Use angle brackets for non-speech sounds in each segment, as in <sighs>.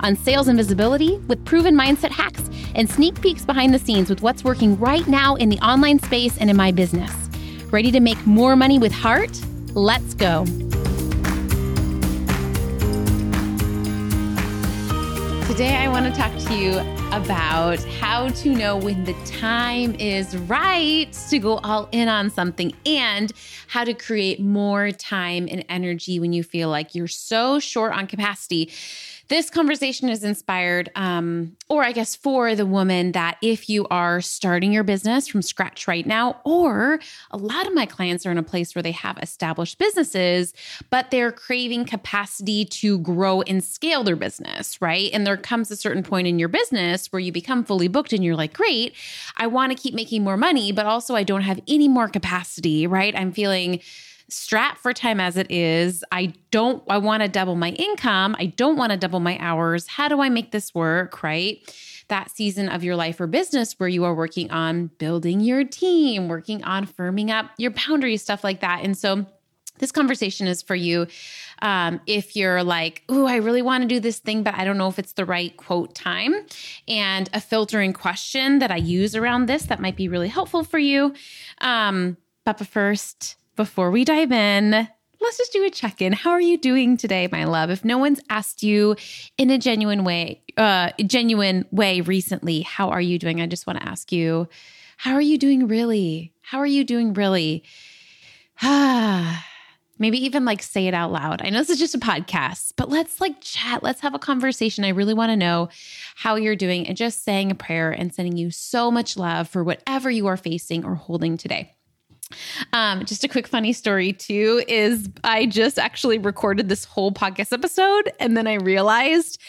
on sales and visibility with proven mindset hacks and sneak peeks behind the scenes with what's working right now in the online space and in my business. Ready to make more money with heart? Let's go. Today, I want to talk to you about how to know when the time is right to go all in on something and how to create more time and energy when you feel like you're so short on capacity this conversation is inspired, um, or I guess for the woman that if you are starting your business from scratch right now, or a lot of my clients are in a place where they have established businesses, but they're craving capacity to grow and scale their business, right? And there comes a certain point in your business where you become fully booked and you're like, great, I want to keep making more money, but also I don't have any more capacity, right? I'm feeling strapped for time as it is. I don't, I want to double my income. I don't want to double my hours. How do I make this work? Right. That season of your life or business where you are working on building your team, working on firming up your boundaries, stuff like that. And so, this conversation is for you um, if you're like, oh, I really want to do this thing, but I don't know if it's the right quote time. And a filtering question that I use around this that might be really helpful for you. Um, but first, before we dive in, let's just do a check in. How are you doing today, my love? If no one's asked you in a genuine way, uh, genuine way recently, how are you doing? I just want to ask you, how are you doing really? How are you doing really? Ah, <sighs> maybe even like say it out loud. I know this is just a podcast, but let's like chat. Let's have a conversation. I really want to know how you're doing and just saying a prayer and sending you so much love for whatever you are facing or holding today. Um, just a quick funny story too is I just actually recorded this whole podcast episode and then I realized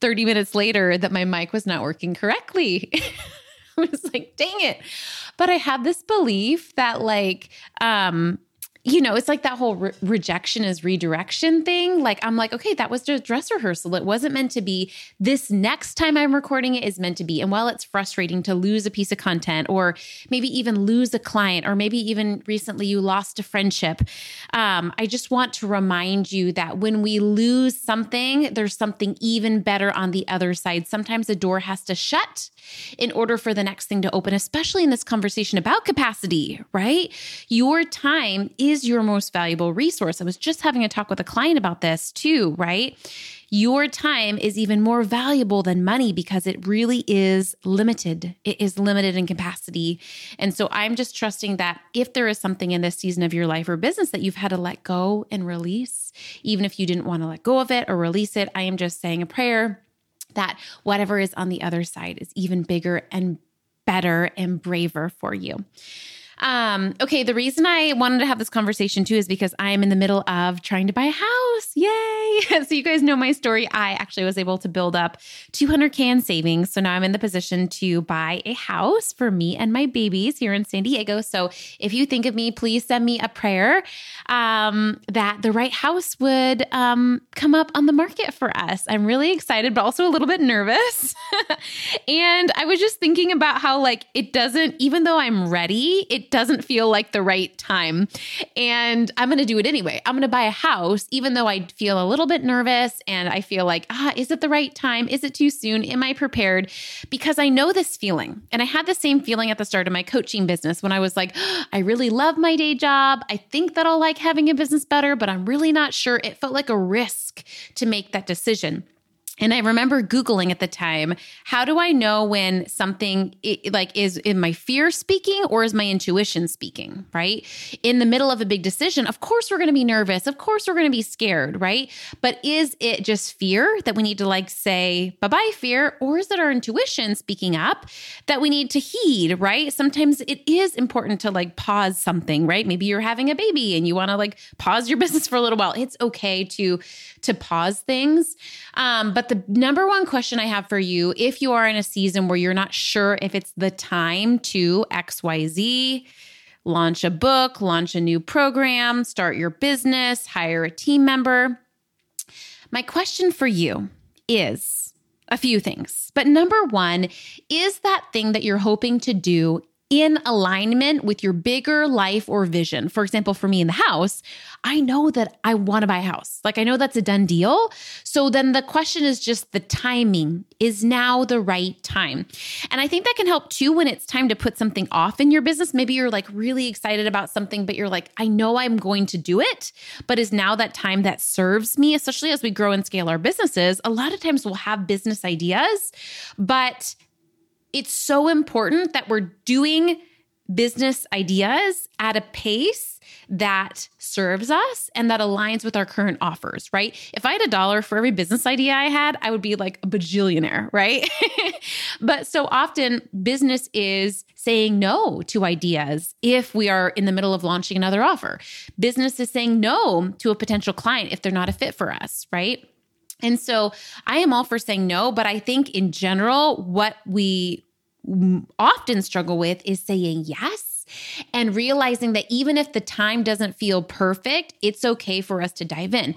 30 minutes later that my mic was not working correctly. <laughs> I was like, dang it. But I have this belief that like um you know, it's like that whole re- rejection is redirection thing. Like, I'm like, okay, that was just dress rehearsal. It wasn't meant to be. This next time I'm recording it is meant to be. And while it's frustrating to lose a piece of content or maybe even lose a client, or maybe even recently you lost a friendship, um, I just want to remind you that when we lose something, there's something even better on the other side. Sometimes a door has to shut in order for the next thing to open, especially in this conversation about capacity, right? Your time is your most valuable resource. I was just having a talk with a client about this too, right? Your time is even more valuable than money because it really is limited. It is limited in capacity. And so I'm just trusting that if there is something in this season of your life or business that you've had to let go and release, even if you didn't want to let go of it or release it, I am just saying a prayer that whatever is on the other side is even bigger and better and braver for you. Um, okay, the reason I wanted to have this conversation too is because I am in the middle of trying to buy a house. Yay! <laughs> so you guys know my story. I actually was able to build up 200k in savings. So now I'm in the position to buy a house for me and my babies here in San Diego. So if you think of me, please send me a prayer um, that the right house would um, come up on the market for us. I'm really excited, but also a little bit nervous. <laughs> and I was just thinking about how like it doesn't, even though I'm ready, doesn't feel like the right time. And I'm going to do it anyway. I'm going to buy a house, even though I feel a little bit nervous and I feel like, ah, is it the right time? Is it too soon? Am I prepared? Because I know this feeling. And I had the same feeling at the start of my coaching business when I was like, oh, <gasps> I really love my day job. I think that I'll like having a business better, but I'm really not sure. It felt like a risk to make that decision. And I remember Googling at the time, how do I know when something like is in my fear speaking or is my intuition speaking, right? In the middle of a big decision, of course we're going to be nervous. Of course we're going to be scared, right? But is it just fear that we need to like say, bye bye, fear? Or is it our intuition speaking up that we need to heed, right? Sometimes it is important to like pause something, right? Maybe you're having a baby and you want to like pause your <laughs> business for a little while. It's okay to, to pause things. Um, but The number one question I have for you, if you are in a season where you're not sure if it's the time to XYZ, launch a book, launch a new program, start your business, hire a team member, my question for you is a few things. But number one, is that thing that you're hoping to do in alignment with your bigger life or vision. For example, for me in the house, I know that I want to buy a house. Like I know that's a done deal. So then the question is just the timing is now the right time. And I think that can help too when it's time to put something off in your business. Maybe you're like really excited about something, but you're like, I know I'm going to do it, but is now that time that serves me, especially as we grow and scale our businesses. A lot of times we'll have business ideas, but it's so important that we're doing business ideas at a pace that serves us and that aligns with our current offers, right? If I had a dollar for every business idea I had, I would be like a bajillionaire, right? <laughs> but so often business is saying no to ideas if we are in the middle of launching another offer. Business is saying no to a potential client if they're not a fit for us, right? And so I am all for saying no, but I think in general, what we often struggle with is saying yes and realizing that even if the time doesn't feel perfect, it's okay for us to dive in.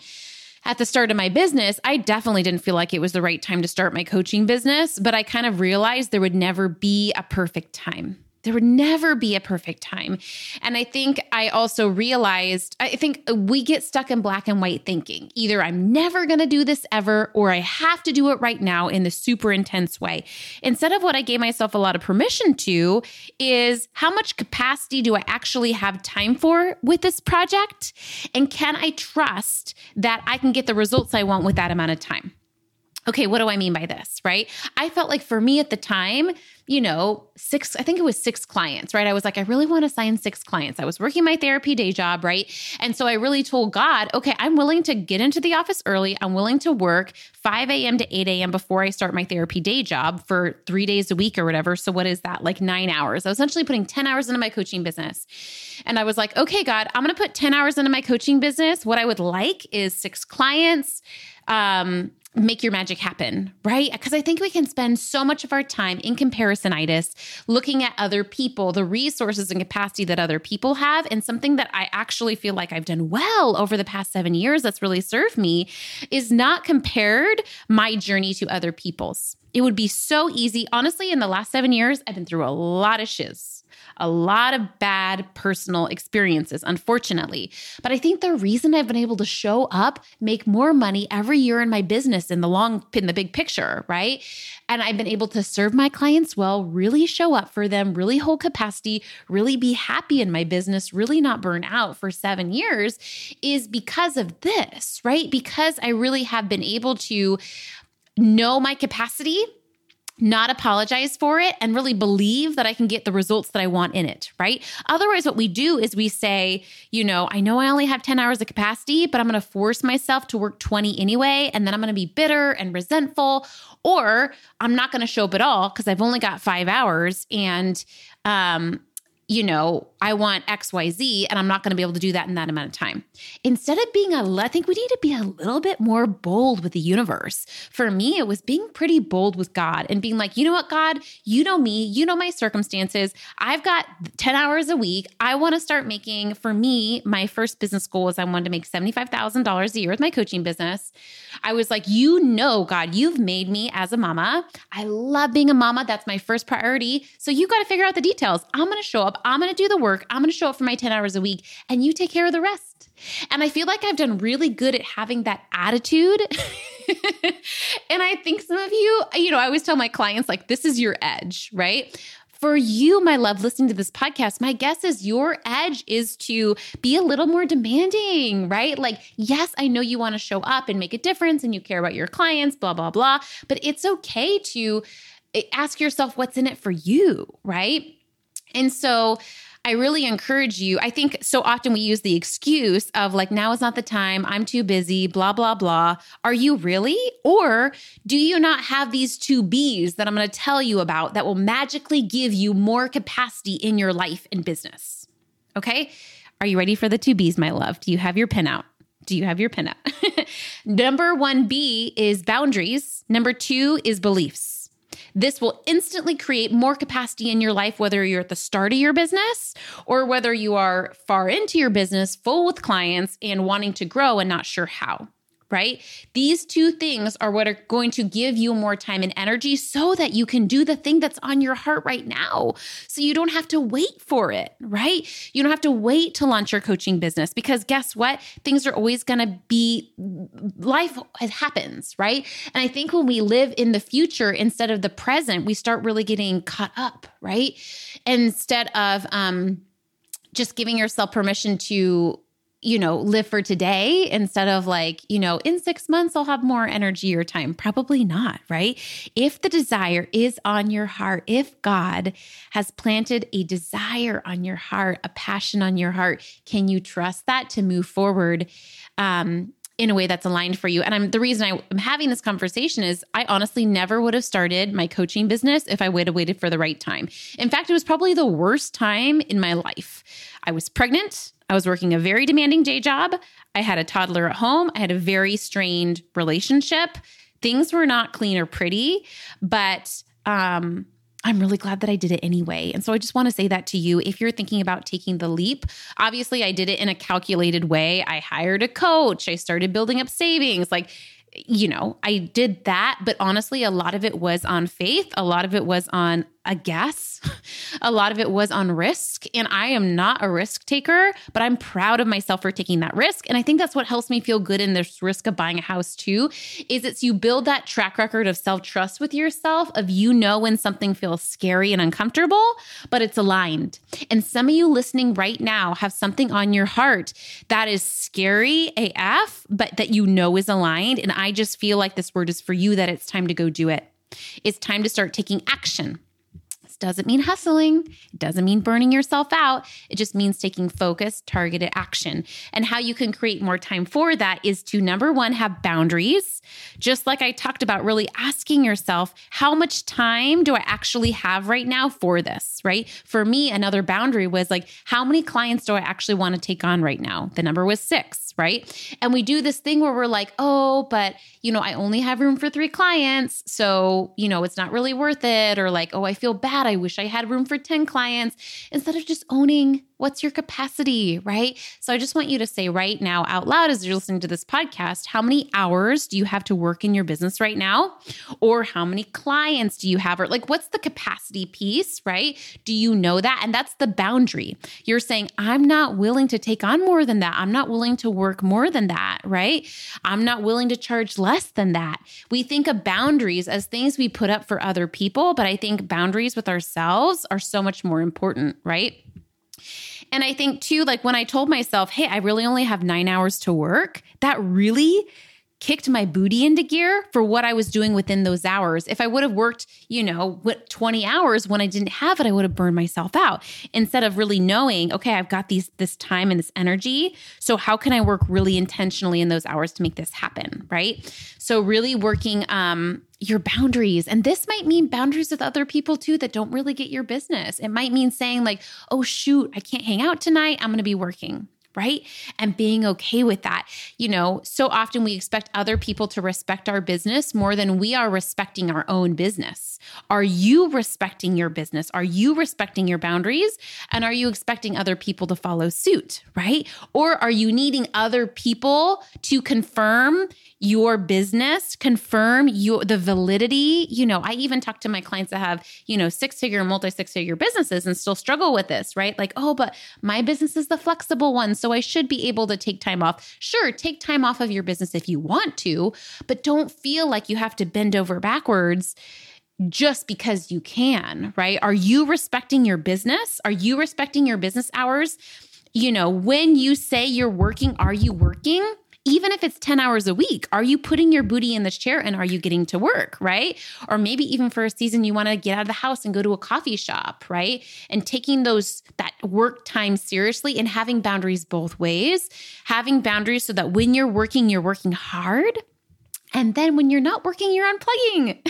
At the start of my business, I definitely didn't feel like it was the right time to start my coaching business, but I kind of realized there would never be a perfect time. There would never be a perfect time. And I think I also realized, I think we get stuck in black and white thinking. Either I'm never going to do this ever, or I have to do it right now in the super intense way. Instead of what I gave myself a lot of permission to is how much capacity do I actually have time for with this project? And can I trust that I can get the results I want with that amount of time? Okay, what do I mean by this, right? I felt like for me at the time, you know, six, I think it was six clients, right? I was like, I really want to sign six clients. I was working my therapy day job, right? And so I really told God, okay, I'm willing to get into the office early. I'm willing to work 5 a.m. to 8 a.m. before I start my therapy day job for three days a week or whatever. So what is that? Like nine hours. I was essentially putting 10 hours into my coaching business. And I was like, okay, God, I'm going to put 10 hours into my coaching business. What I would like is six clients. Um, make your magic happen, right? Because I think we can spend so much of our time in comparisonitis looking at other people, the resources and capacity that other people have. And something that I actually feel like I've done well over the past seven years that's really served me is not compared my journey to other people's. It would be so easy. Honestly, in the last seven years, I've been through a lot of shiz a lot of bad personal experiences, unfortunately. But I think the reason I've been able to show up, make more money every year in my business in the long, in the big picture, right? And I've been able to serve my clients well, really show up for them, really hold capacity, really be happy in my business, really not burn out for seven years is because of this, right? Because I really have been able to know my capacity not apologize for it and really believe that I can get the results that I want in it, right? Otherwise, what we do is we say, you know, I know I only have 10 hours of capacity, but I'm going to force myself to work 20 anyway. And then I'm going to be bitter and resentful, or I'm not going to show up at all because I've only got five hours. And, um, you know, I want XYZ and I'm not going to be able to do that in that amount of time. Instead of being a, I think we need to be a little bit more bold with the universe. For me, it was being pretty bold with God and being like, you know what, God, you know me, you know my circumstances. I've got 10 hours a week. I want to start making, for me, my first business goal was I wanted to make $75,000 a year with my coaching business. I was like, you know, God, you've made me as a mama. I love being a mama. That's my first priority. So you got to figure out the details. I'm going to show up. I'm going to do the work. I'm going to show up for my 10 hours a week and you take care of the rest. And I feel like I've done really good at having that attitude. <laughs> and I think some of you, you know, I always tell my clients, like, this is your edge, right? For you, my love, listening to this podcast, my guess is your edge is to be a little more demanding, right? Like, yes, I know you want to show up and make a difference and you care about your clients, blah, blah, blah. But it's okay to eh, ask yourself what's in it for you, right? And so I really encourage you. I think so often we use the excuse of like, now is not the time, I'm too busy, blah, blah, blah. Are you really? Or do you not have these two B's that I'm going to tell you about that will magically give you more capacity in your life and business? Okay. Are you ready for the two B's, my love? Do you have your pin out? Do you have your pin out? <laughs> Number 1B is boundaries. Number 2 is beliefs. This will instantly create more capacity in your life, whether you're at the start of your business or whether you are far into your business, full with clients and wanting to grow and not sure how right? These two things are what are going to give you more time and energy so that you can do the thing that's on your heart right now. So you don't have to wait for it, right? You don't have to wait to launch your coaching business because guess what? Things are always going to be, life happens, right? And I think when we live in the future instead of the present, we start really getting caught up, right? Instead of, um, just giving yourself permission to you know, live for today instead of like, you know, in six months I'll have more energy or time. Probably not, right? If the desire is on your heart, if God has planted a desire on your heart, a passion on your heart, can you trust that to move forward? Um, in a way that's aligned for you. And I'm the reason I, am having this conversation is I honestly never would have started my coaching business if I would have waited for the right time. In fact, it was probably the worst time in my life. I was pregnant. I was working a very demanding day job. I had a toddler at home. I had a very strained relationship. Things were not clean or pretty, but um, I'm really glad that I did it anyway. And so I just want to say that to you. If you're thinking about taking the leap, obviously I did it in a calculated way. I hired a coach, I started building up savings. Like, you know, I did that, but honestly, a lot of it was on faith. A lot of it was on a guess. <laughs> a lot of it was on risk. And I am not a risk taker, but I'm proud of myself for taking that risk. And I think that's what helps me feel good in this risk of buying a house too, is it's you build that track record of self-trust with yourself, of you know when something feels scary and uncomfortable, but it's aligned. And some of you listening right now have something on your heart that is scary AF, but that you know is aligned. And I just feel like this word is for you that it's time to go do it. It's time to start taking action doesn't mean hustling. It doesn't mean burning yourself out. It just means taking focused, targeted action. And how you can create more time for that is to number one, have boundaries. Just like I talked about, really asking yourself, how much time do I actually have right now for this, right? For me, another boundary was like, how many clients do I actually want to take on right now? The number was six, right? And we do this thing where we're like, oh, but, you know, I only have room for three clients. So, you know, it's not really worth it. Or like, oh, I feel bad. I wish I had room for 10 clients instead of just owning what's your capacity, right? So I just want you to say right now out loud as you're listening to this podcast, how many hours do you have to work in your business right now? Or how many clients do you have? Or like, what's the capacity piece, right? Do you know that? And that's the boundary. You're saying, I'm not willing to take on more than that. I'm not willing to work more than that, right? I'm not willing to charge less than that. We think of boundaries as things we put up for other people, but I think boundaries with ourselves are so much more important, right? And I think too, like when I told myself, hey, I really only have nine hours to work, that really kicked my booty into gear for what I was doing within those hours. If I would have worked, you know, what 20 hours when I didn't have it, I would have burned myself out. Instead of really knowing, okay, I've got these this time and this energy, so how can I work really intentionally in those hours to make this happen, right? So really working um your boundaries. And this might mean boundaries with other people too that don't really get your business. It might mean saying, like, oh, shoot, I can't hang out tonight. I'm going to be working right? And being okay with that. You know, so often we expect other people to respect our business more than we are respecting our own business. Are you respecting your business? Are you respecting your boundaries? And are you expecting other people to follow suit, right? Or are you needing other people to confirm your business, confirm your the validity. You know, I even talk to my clients that have, you know, six figure, multi six figure businesses and still struggle with this, right? Like, oh, but my business is the flexible one. So I should be able to take time off. Sure, take time off of your business if you want to, but don't feel like you have to bend over backwards just because you can, right? Are you respecting your business? Are you respecting your business hours? You know, when you say you're working, are you working? Even if it's 10 hours a week, are you putting your booty in this chair and are you getting to work, right? Or maybe even for a season, you want to get out of the house and go to a coffee shop, right? And taking those, that work time seriously and having boundaries both ways, having boundaries so that when you're working, you're working hard. And then when you're not working, you're unplugging. <laughs>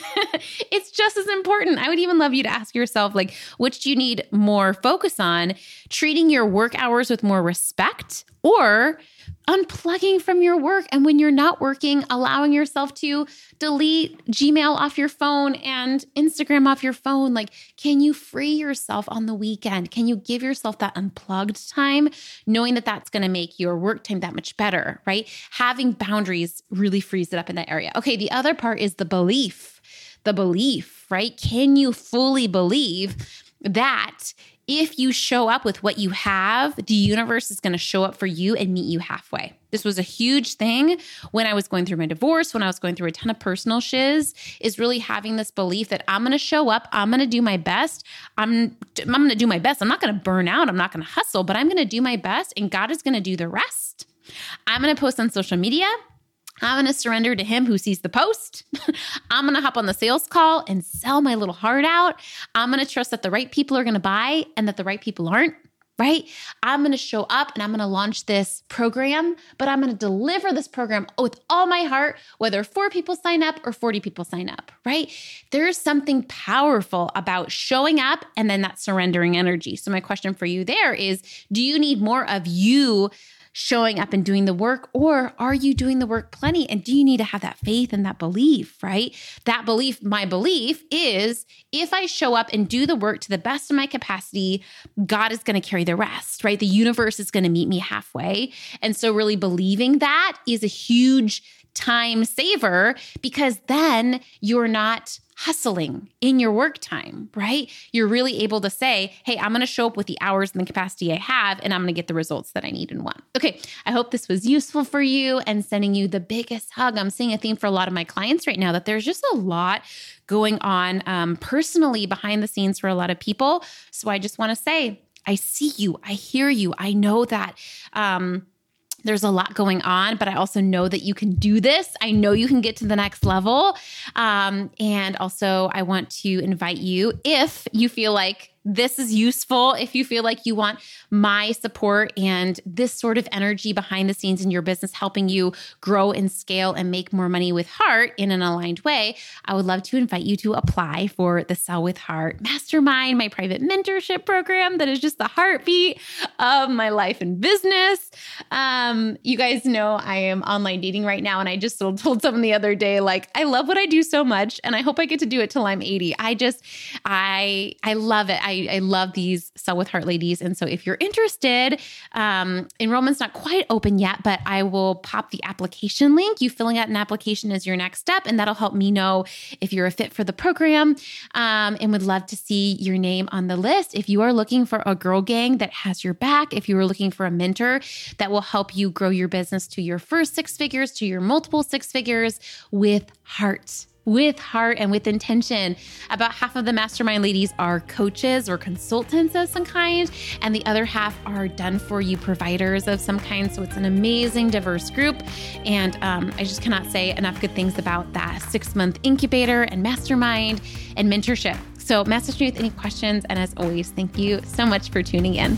it's just as important. I would even love you to ask yourself, like, which do you need more focus on? Treating your work hours with more respect or unplugging from your work. And when you're not working, allowing yourself to delete Gmail off your phone and Instagram off your phone. Like, can you free yourself on the weekend? Can you give yourself that unplugged time, knowing that that's going to make your work time that much better, right? Having boundaries really frees it up in that area. Okay, the other part is the belief. The belief, right? Can you fully believe that if you show up with what you have, the universe is going to show up for you and meet you halfway. This was a huge thing when I was going through my divorce, when I was going through a ton of personal shiz, is really having this belief that I'm going to show up, I'm going to do my best. I'm I'm going to do my best. I'm not going to burn out, I'm not going to hustle, but I'm going to do my best and God is going to do the rest. I'm going to post on social media. I'm going to surrender to him who sees the post. <laughs> I'm going to hop on the sales call and sell my little heart out. I'm going to trust that the right people are going to buy and that the right people aren't. Right? I'm going to show up and I'm going to launch this program, but I'm going to deliver this program with all my heart, whether four people sign up or 40 people sign up, right? There's something powerful about showing up and then that surrendering energy. So, my question for you there is do you need more of you showing up and doing the work? Or are you doing the work plenty? And do you need to have that faith and that belief, right? That belief, my belief is if I show up and do the work to the best of my capacity, God is going to carry the rest, right? The universe is going to meet me halfway. And so, really believing that is a huge time saver because then you're not hustling in your work time, right? You're really able to say, hey, I'm going to show up with the hours and the capacity I have, and I'm going to get the results that I need and want. Okay, I hope this was useful for you and sending you the biggest hug. I'm seeing a theme for a lot of my clients right now that there's just a lot going on um, personally behind the scenes for a lot of people. So I just want to say, I see you, I hear you, I know that. Um, there's a lot going on, but I also know that you can do this. I know you can get to the next level. Um, and also, I want to invite you if you feel like this is useful if you feel like you want my support and this sort of energy behind the scenes in your business helping you grow and scale and make more money with heart in an aligned way i would love to invite you to apply for the sell with heart mastermind my private mentorship program that is just the heartbeat of my life and business. Um, you guys know i am online dating right now and i just told someone the other day like i love what i do so much and i hope i get to do it till i'm 80 i just i i love it. I I, I love these Sell with Heart ladies. And so if you're interested, um, enrollment's not quite open yet, but I will pop the application link. You filling out an application is your next step, and that'll help me know if you're a fit for the program um, and would love to see your name on the list. If you are looking for a girl gang that has your back, if you are looking for a mentor that will help you grow your business to your first six figures, to your multiple six figures with heart with heart and with intention. About half of the mastermind ladies are coaches or consultants of some kind, and the other half are done for you providers of some kind. So it's an amazing, diverse group. And um, I just cannot say enough good things about that six month incubator and mastermind and mentorship. So, message me with any questions. And as always, thank you so much for tuning in.